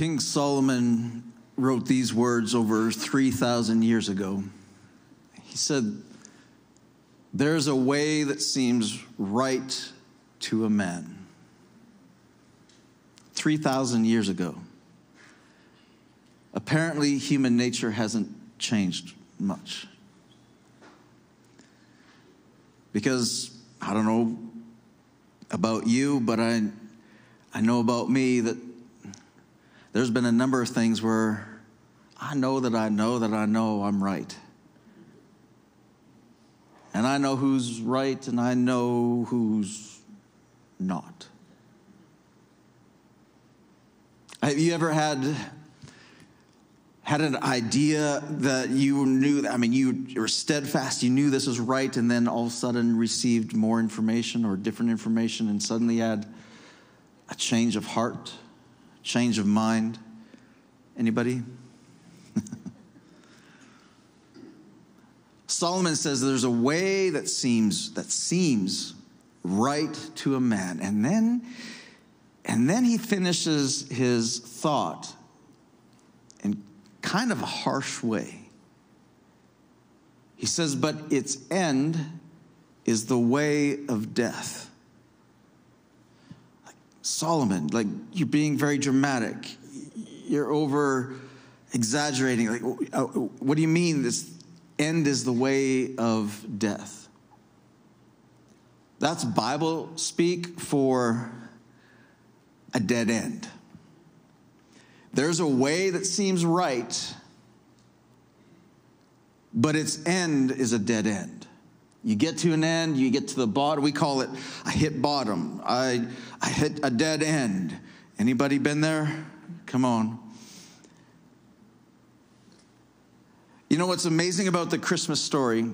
King Solomon wrote these words over 3,000 years ago. He said, There's a way that seems right to a man. 3,000 years ago. Apparently, human nature hasn't changed much. Because I don't know about you, but I, I know about me that there's been a number of things where I know that I know that I know I'm right. And I know who's right and I know who's not. Have you ever had had an idea that you knew that I mean you were steadfast, you knew this was right and then all of a sudden received more information or different information and suddenly had a change of heart, change of mind? Anybody? Solomon says there's a way that seems that seems right to a man. And then and then he finishes his thought in kind of a harsh way. He says, But its end is the way of death. Solomon, like you're being very dramatic. You're over exaggerating. Like, uh, what do you mean this end is the way of death? That's Bible speak for a dead end. There's a way that seems right, but its end is a dead end. You get to an end, you get to the bottom. We call it I hit bottom. I, I hit a dead end. Anybody been there? Come on. You know what's amazing about the Christmas story?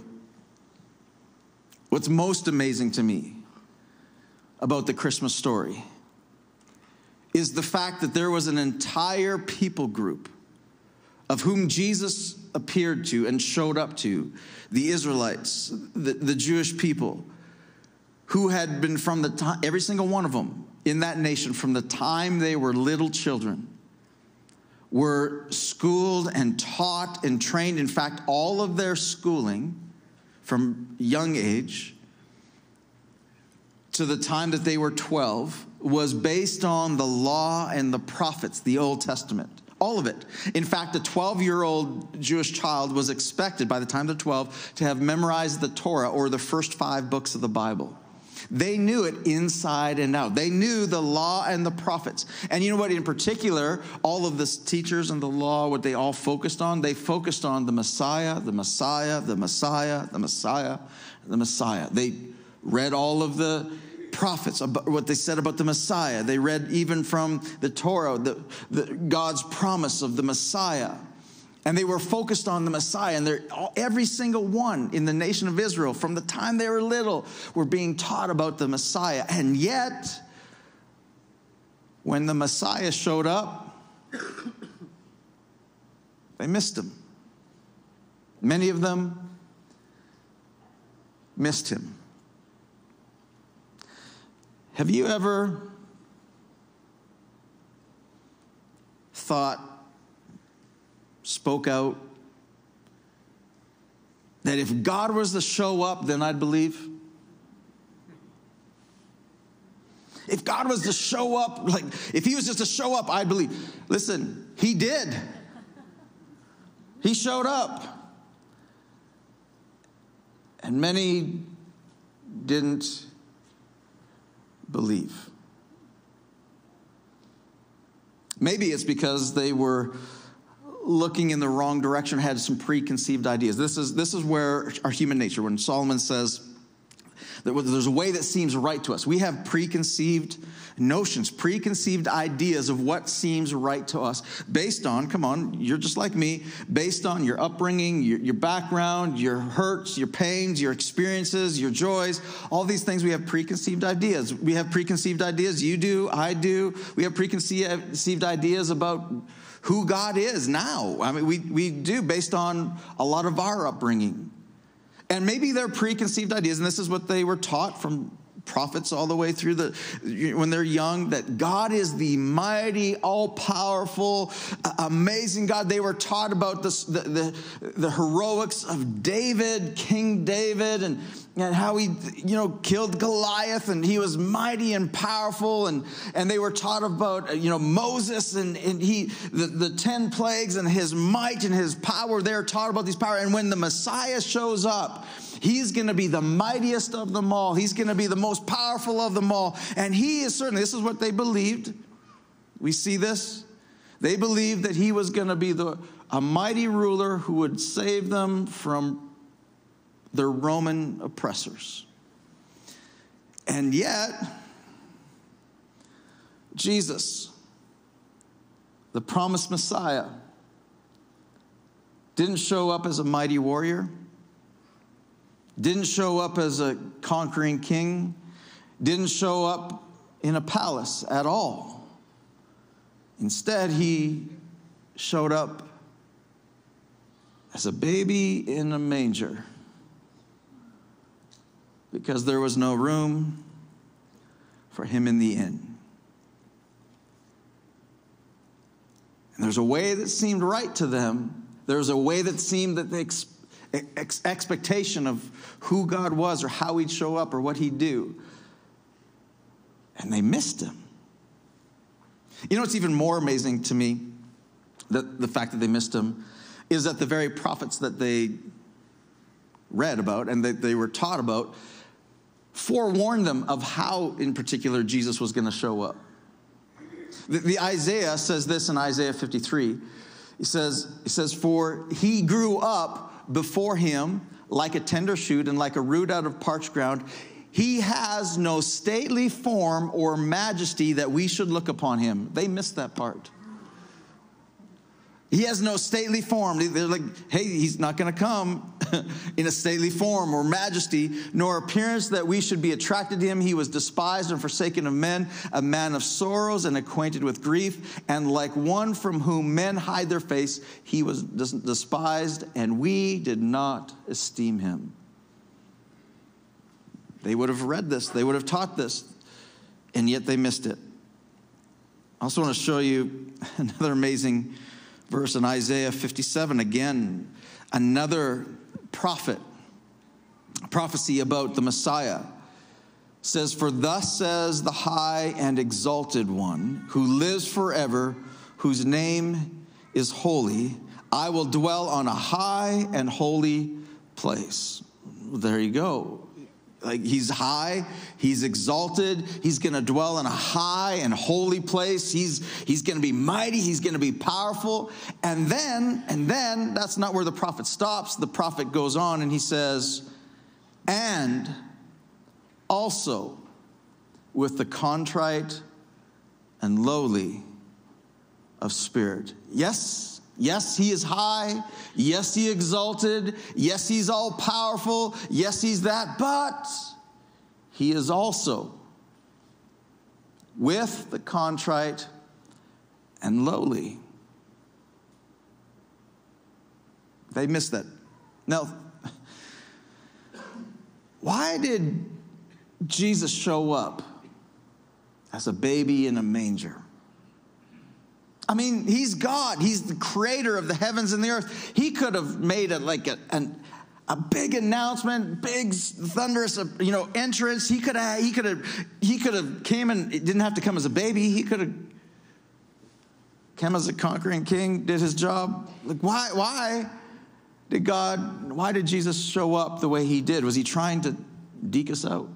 What's most amazing to me about the Christmas story is the fact that there was an entire people group of whom Jesus appeared to and showed up to the Israelites, the, the Jewish people, who had been from the time, every single one of them in that nation from the time they were little children were schooled and taught and trained. In fact, all of their schooling from young age to the time that they were 12 was based on the law and the prophets, the Old Testament. All of it. In fact, a 12 year old Jewish child was expected by the time they're 12 to have memorized the Torah or the first five books of the Bible. They knew it inside and out. They knew the law and the prophets. And you know what? In particular, all of the teachers and the law, what they all focused on, they focused on the Messiah, the Messiah, the Messiah, the Messiah, the Messiah. They read all of the prophets, about what they said about the Messiah. They read even from the Torah, the, the, God's promise of the Messiah. And they were focused on the Messiah, and every single one in the nation of Israel, from the time they were little, were being taught about the Messiah. And yet, when the Messiah showed up, they missed him. Many of them missed him. Have you ever thought, spoke out, that if God was to show up, then I'd believe? If God was to show up, like if he was just to show up, I'd believe. Listen, he did. He showed up. And many didn't believe. Maybe it's because they were looking in the wrong direction, had some preconceived ideas. This is, this is where our human nature, when Solomon says, that there's a way that seems right to us. We have preconceived notions, preconceived ideas of what seems right to us based on, come on, you're just like me, based on your upbringing, your, your background, your hurts, your pains, your experiences, your joys, all these things. We have preconceived ideas. We have preconceived ideas. You do, I do. We have preconceived ideas about who God is now. I mean, we, we do based on a lot of our upbringing. And maybe they're preconceived ideas, and this is what they were taught from prophets all the way through the when they're young that God is the mighty, all powerful, amazing God. They were taught about the, the, the heroics of David, King David, and and how he you know killed goliath and he was mighty and powerful and and they were taught about uh, you know moses and, and he the, the 10 plagues and his might and his power they're taught about these power and when the messiah shows up he's going to be the mightiest of them all. He's going to be the most powerful of them all. And he is certainly this is what they believed. We see this. They believed that he was going to be the a mighty ruler who would save them from their Roman oppressors. And yet, Jesus, the promised Messiah, didn't show up as a mighty warrior, didn't show up as a conquering king, didn't show up in a palace at all. Instead, he showed up as a baby in a manger because there was no room for him in the inn. And there's a way that seemed right to them. There's a way that seemed that they ex- ex- expectation of who God was or how he'd show up or what he'd do. And they missed him. You know what's even more amazing to me, that the fact that they missed him, is that the very prophets that they read about and that they were taught about forewarned them of how, in particular, Jesus was going to show up. The, the, Isaiah says this in Isaiah 53. He says, he says, For he grew up before him like a tender shoot and like a root out of parched ground. He has no stately form or majesty that we should look upon him. They missed that part. He has no stately form. They're like, hey, he's not going to come in a stately form or majesty, nor appearance that we should be attracted to him. He was despised and forsaken of men, a man of sorrows and acquainted with grief, and like one from whom men hide their face, he was despised, and we did not esteem him. They would have read this, they would have taught this, and yet they missed it. I also want to show you another amazing verse in Isaiah 57. Again, another prophet, prophecy about the Messiah says, For thus says the high and exalted one who lives forever, whose name is holy, I will dwell on a high and holy place. There you go. Like he's high, he's exalted, he's going to dwell in a high and holy place. He's he's going to be mighty, he's going to be powerful. And then and then that's not where the prophet stops. The prophet goes on and he says, "And also with the contrite and lowly of spirit." Yes, Yes, he is high. Yes, he exalted. Yes, he's all powerful. Yes, he's that. But he is also with the contrite and lowly. They missed that. Now, why did Jesus show up as a baby in a manger? I mean, he's God. He's the creator of the heavens and the earth. He could have made it like a, an, a big announcement, big thunderous, uh, you know, entrance. He could have, he could have, he could have came and didn't have to come as a baby. He could have come as a conquering king, did his job. Like, why, why did God, why did Jesus show up the way he did? Was he trying to deke us out?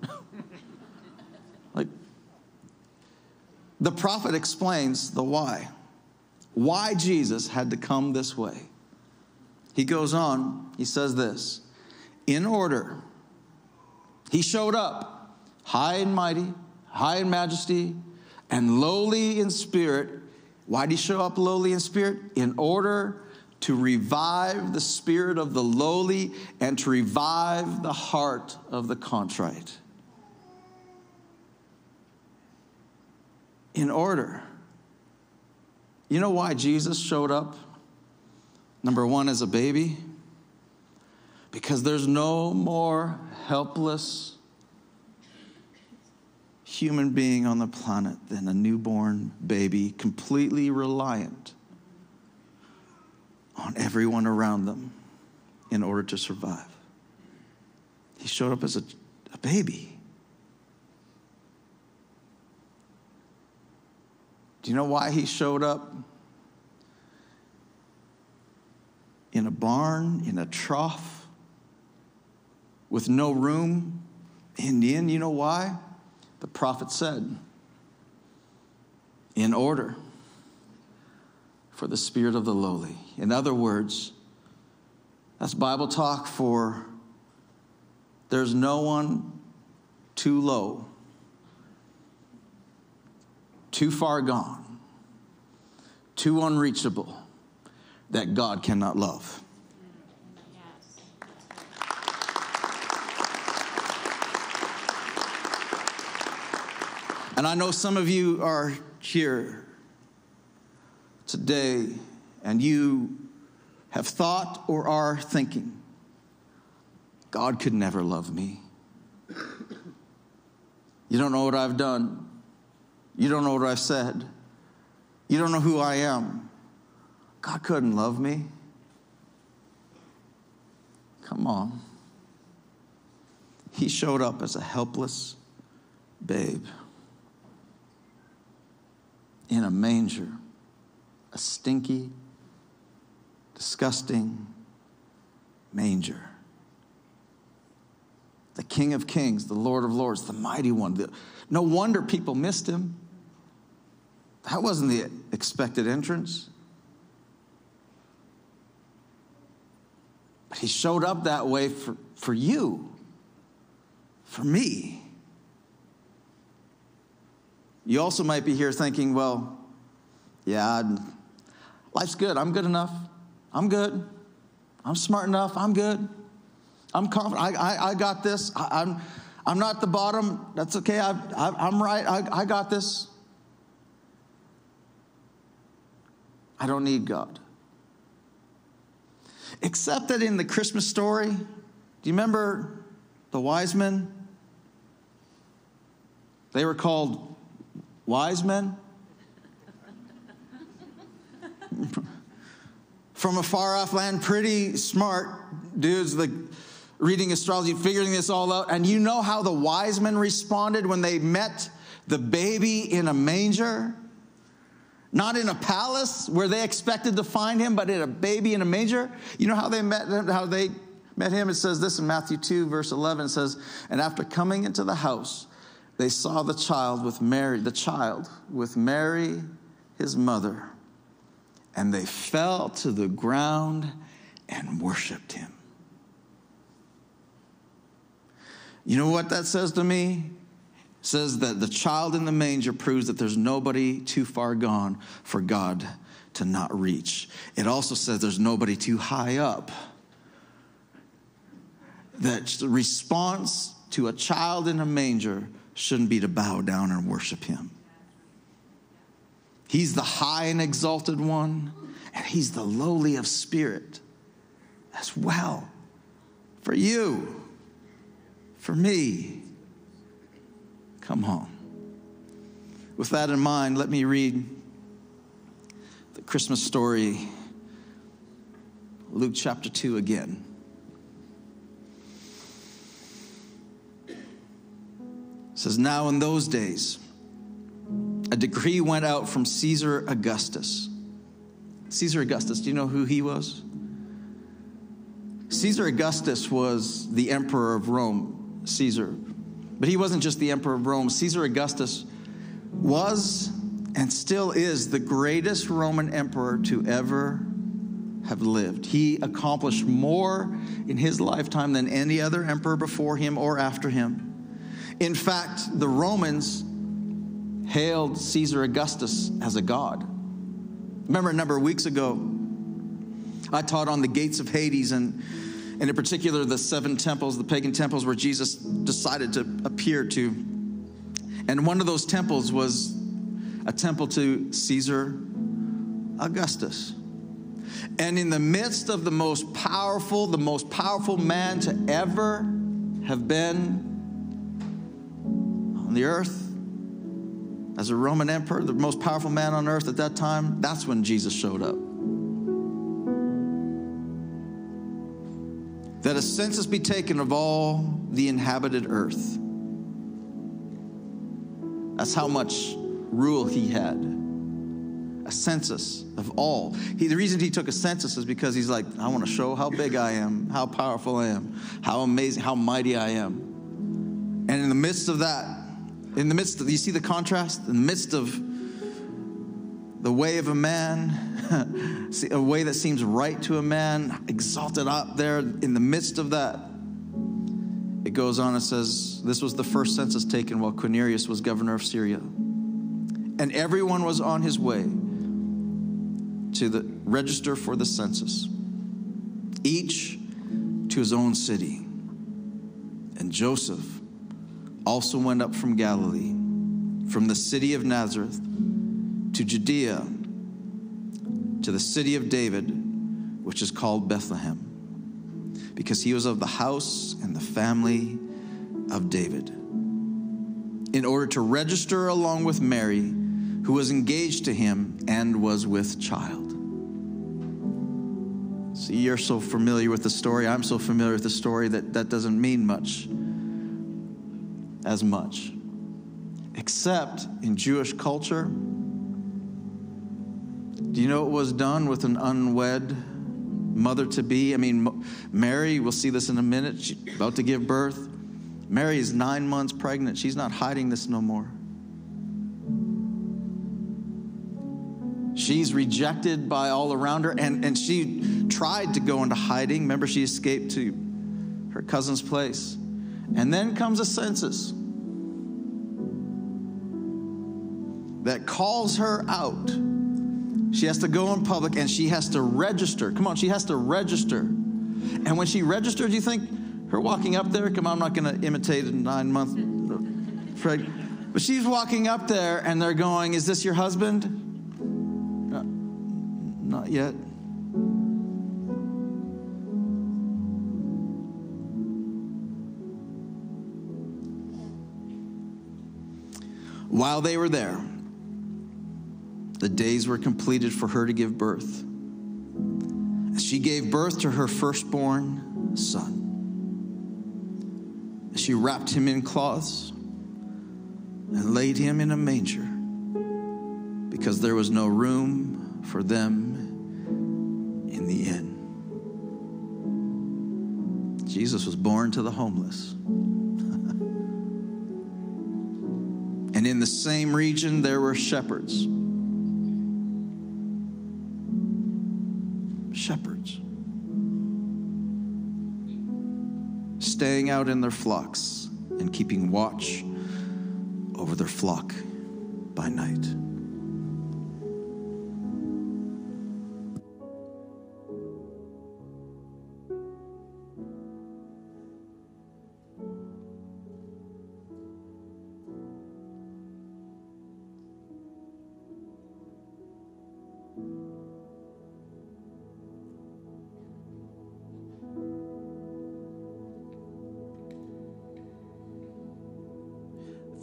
like, the prophet explains the why why Jesus had to come this way. He goes on, he says this in order, he showed up high and mighty, high in majesty, and lowly in spirit. Why did he show up lowly in spirit? In order to revive the spirit of the lowly and to revive the heart of the contrite. In order. You know why Jesus showed up? Number one, as a baby. Because there's no more helpless, human being on the planet than a newborn baby, completely reliant on everyone around them in order to survive. He showed up as a, a baby. Do you know why he showed up? In a barn, in a trough, with no room in the inn. You know why? The prophet said, in order for the spirit of the lowly. In other words, that's Bible talk for there's no one too low, too far gone, too unreachable that God cannot love. And I know some of you are here today and you have thought or are thinking, God could never love me. You don't know what I've done. You don't know what I've said. You don't know who I am. God couldn't love me. Come on. He showed up as a helpless babe in a manger, a stinky, disgusting manger. The King of Kings, the Lord of Lords, the mighty one. The, no wonder people missed him. That wasn't the expected entrance. But he showed up that way for, for you, for me. You also might be here thinking, well, yeah, life's good. I'm good enough. I'm good. I'm smart enough. I'm good. I'm confident. I, I, I got this. I, am I'm, I'm not the bottom. That's okay. I, I, am right. I, I got this. I don't need God. Except that in the Christmas story, do you remember the wise men? They were called Wise men? From a far off land, pretty smart dudes, like reading astrology, figuring this all out. And you know how the wise men responded when they met the baby in a manger? Not in a palace where they expected to find him, but in a baby in a manger. You know how they met how they met him? It says this in Matthew 2, verse 11. It says, And after coming into the house, they saw the child with Mary, the child with Mary, his mother, and they fell to the ground and worshiped him. You know what that says to me? It says that the child in the manger proves that there's nobody too far gone for God to not reach. It also says there's nobody too high up. That the response to a child in a manger shouldn't be to bow down and worship him. He's the high and exalted one, and he's the lowly of spirit as well. For you, for me. Come home. With that in mind, let me read the Christmas story, Luke chapter 2 again. says, Now in those days, a decree went out from Caesar Augustus. Caesar Augustus, do you know who he was? Caesar Augustus was the emperor of Rome, Caesar. But he wasn't just the emperor of Rome. Caesar Augustus was and still is the greatest Roman emperor to ever have lived. He accomplished more in his lifetime than any other emperor before him or after him. In fact, the Romans hailed Caesar Augustus as a god. Remember a number of weeks ago, I taught on the gates of Hades and, and in particular the seven temples, the pagan temples where Jesus decided to appear to. And one of those temples was a temple to Caesar Augustus. And in the midst of the most powerful, the most powerful man to ever have been on the earth, as a Roman emperor, the most powerful man on earth at that time, that's when Jesus showed up. A census be taken of all the inhabited earth. That's how much rule he had. A census of all. He, the reason he took a census is because he's like, I want to show how big I am, how powerful I am, how amazing, how mighty I am. And in the midst of that, in the midst of, you see the contrast? In the midst of the way of a man, a way that seems right to a man, exalted up there, in the midst of that, it goes on and says, This was the first census taken while Quirinius was governor of Syria. And everyone was on his way to the register for the census, each to his own city. And Joseph also went up from Galilee, from the city of Nazareth to Judea, to the city of David, which is called Bethlehem, because he was of the house and the family of David, in order to register along with Mary, who was engaged to him and was with child. See, you're so familiar with the story. I'm so familiar with the story that that doesn't mean much as much. Except in Jewish culture, do you know what was done with an unwed mother to be? I mean, Mary, we'll see this in a minute, she's about to give birth. Mary is nine months pregnant. She's not hiding this no more. She's rejected by all around her, and, and she tried to go into hiding. Remember, she escaped to her cousin's place. And then comes a census that calls her out. She has to go in public and she has to register. Come on, she has to register. And when she registers, you think her walking up there, come on, I'm not going to imitate a nine month. But she's walking up there and they're going, Is this your husband? Not, not yet. While they were there, the days were completed for her to give birth. She gave birth to her firstborn son. She wrapped him in cloths and laid him in a manger because there was no room for them in the inn. Jesus was born to the homeless. and in the same region, there were shepherds staying out in their flocks and keeping watch over their flock by night.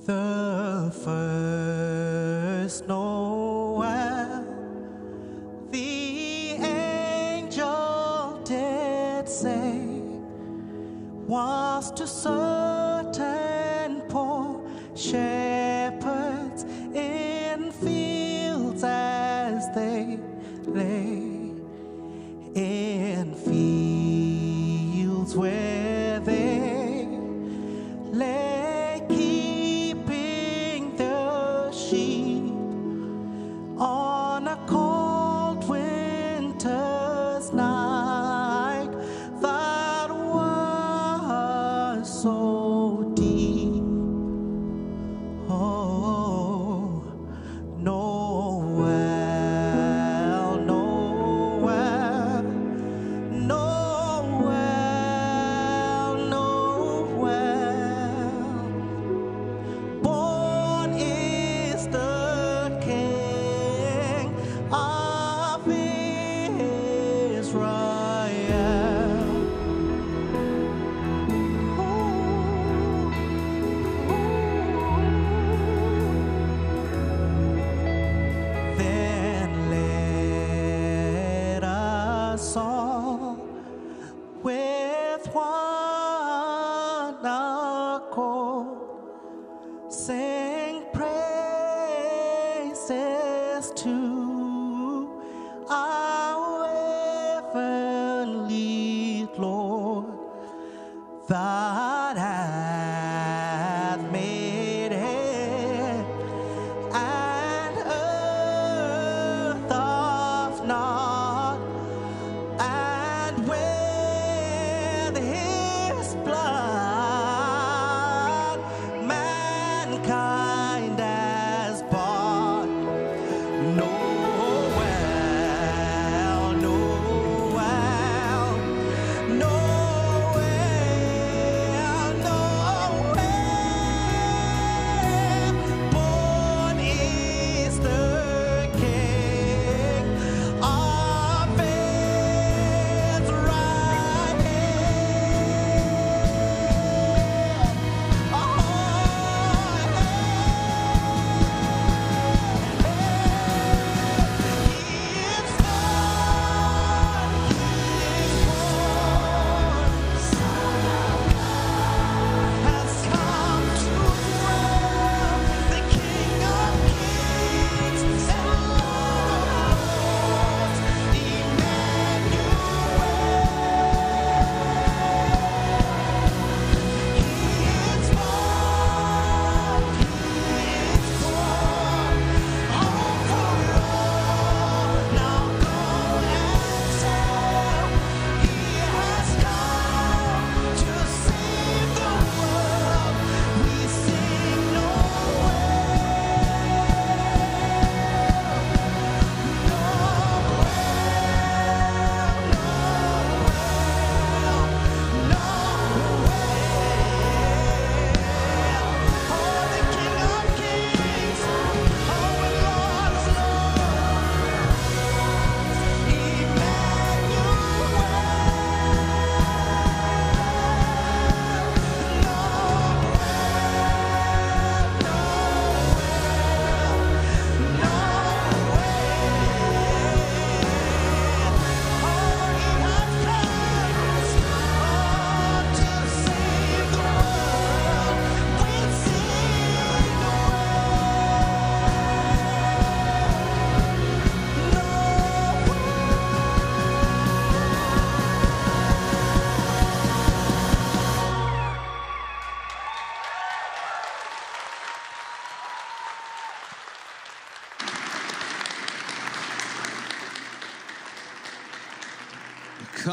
The first Noel, the angel did say, was to serve.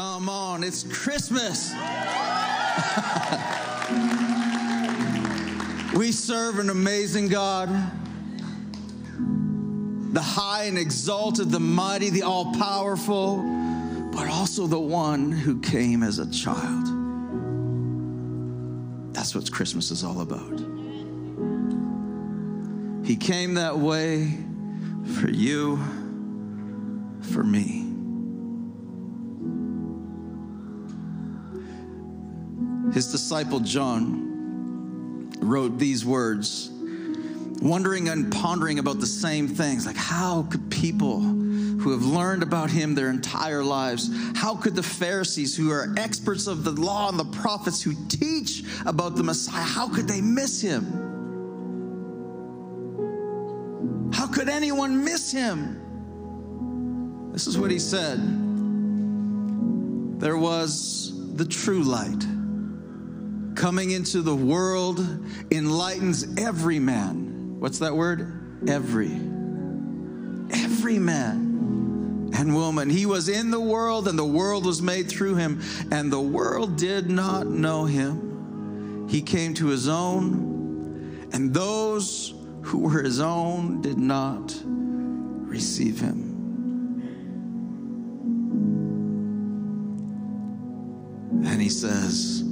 Come on, it's Christmas. we serve an amazing God. The high and exalted, the mighty, the all powerful, but also the one who came as a child. That's what Christmas is all about. He came that way for you, for me. His disciple John wrote these words, wondering and pondering about the same things like, how could people who have learned about him their entire lives, how could the Pharisees, who are experts of the law and the prophets, who teach about the Messiah, how could they miss him? How could anyone miss him? This is what he said. There was the true light coming into the world enlightens every man. What's that word? Every. Every man and woman. He was in the world, and the world was made through him, and the world did not know him. He came to his own, and those who were his own did not receive him. And he says,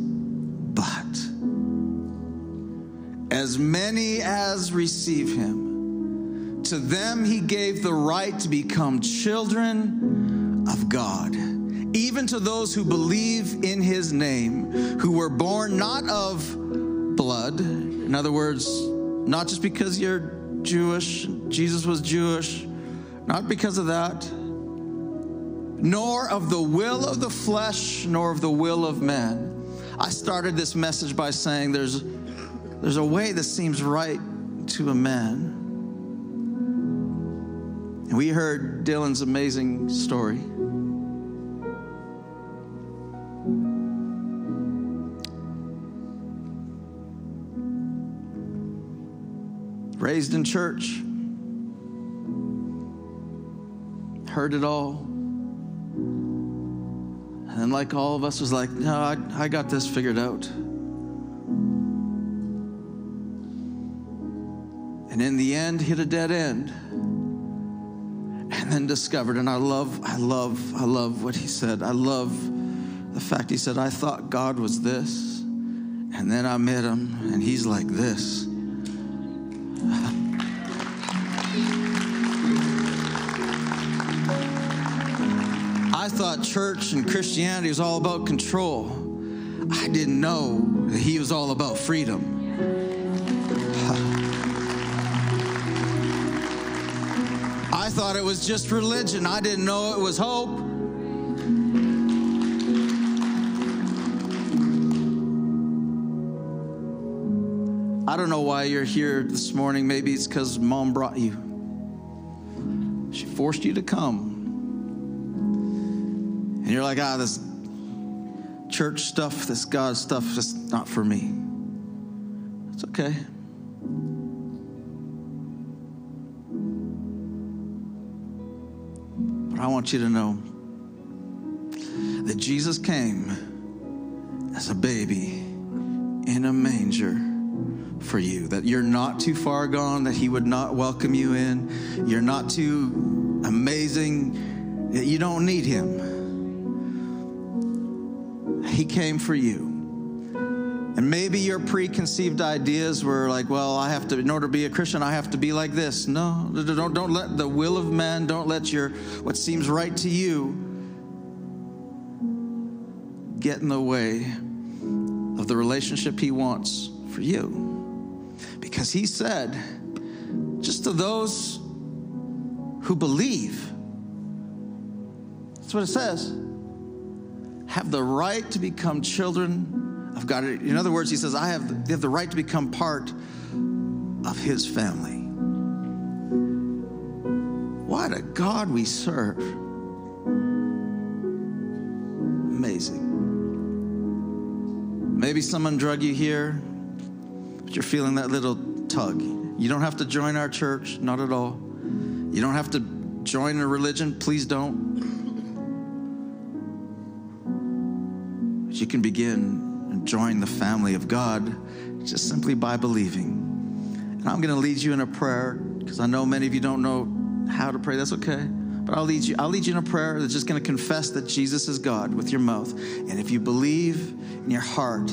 as many as receive him, to them he gave the right to become children of God, even to those who believe in his name, who were born not of blood, in other words, not just because you're Jewish, Jesus was Jewish, not because of that, nor of the will of the flesh, nor of the will of man. I started this message by saying there's there's a way that seems right to a man. And we heard Dylan's amazing story. Raised in church, heard it all. And like all of us was like, no, I, I got this figured out. And in the end hit a dead end. And then discovered and i love i love i love what he said. I love the fact he said i thought god was this and then i met him and he's like this. I thought church and christianity was all about control. I didn't know that he was all about freedom thought it was just religion. I didn't know it was hope. I don't know why you're here this morning. Maybe it's because mom brought you. She forced you to come. And you're like, ah, this church stuff, this God stuff, is not for me. It's okay. I want you to know that Jesus came as a baby in a manger for you, that you're not too far gone, that He would not welcome you in, you're not too amazing, you don't need Him. He came for you. And maybe your preconceived ideas were like, well, I have to, in order to be a Christian, I have to be like this. No, don't, don't let the will of man, don't let your, what seems right to you, get in the way of the relationship he wants for you. Because he said, just to those who believe, that's what it says, have the right to become children of God. In other words, he says, I have, have the right to become part of his family. What a God we serve. Amazing. Maybe someone drug you here, but you're feeling that little tug. You don't have to join our church, not at all. You don't have to join a religion, please don't. But you can begin join the family of God just simply by believing. And I'm going to lead you in a prayer because I know many of you don't know how to pray. That's okay. But I'll lead you. I'll lead you in a prayer that's just going to confess that Jesus is God with your mouth. And if you believe in your heart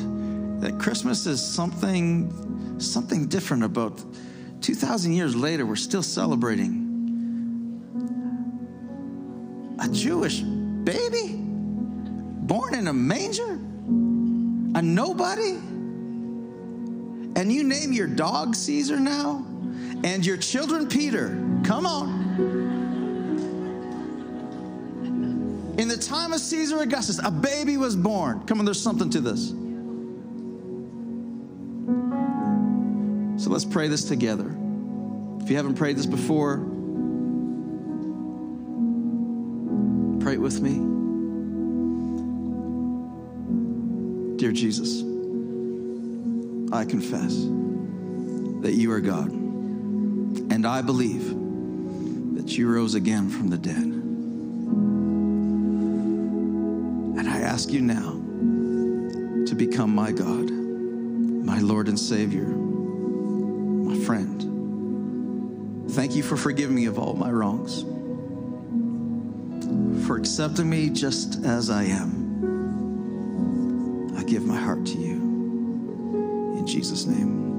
that Christmas is something, something different about 2,000 years later, we're still celebrating a Jewish baby born in a manger, a nobody. And you name your dog Caesar now, and your children Peter. Come on. In the time of Caesar Augustus, a baby was born. Come on, there's something to this. So let's pray this together. If you haven't prayed this before, pray it with me. Dear Jesus, I confess that you are God, and I believe that you rose again from the dead. And I ask you now to become my God, my Lord and Savior, my friend. Thank you for forgiving me of all my wrongs, for accepting me just as I am. Jesus' name.